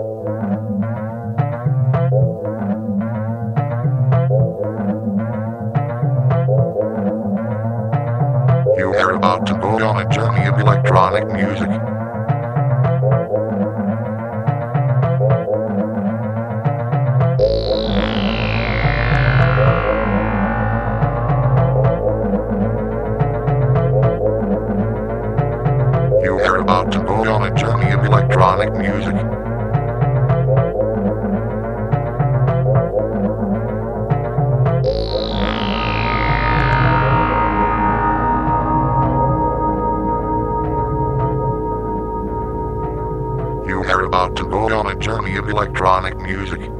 You are about to go on a journey of electronic music. Music.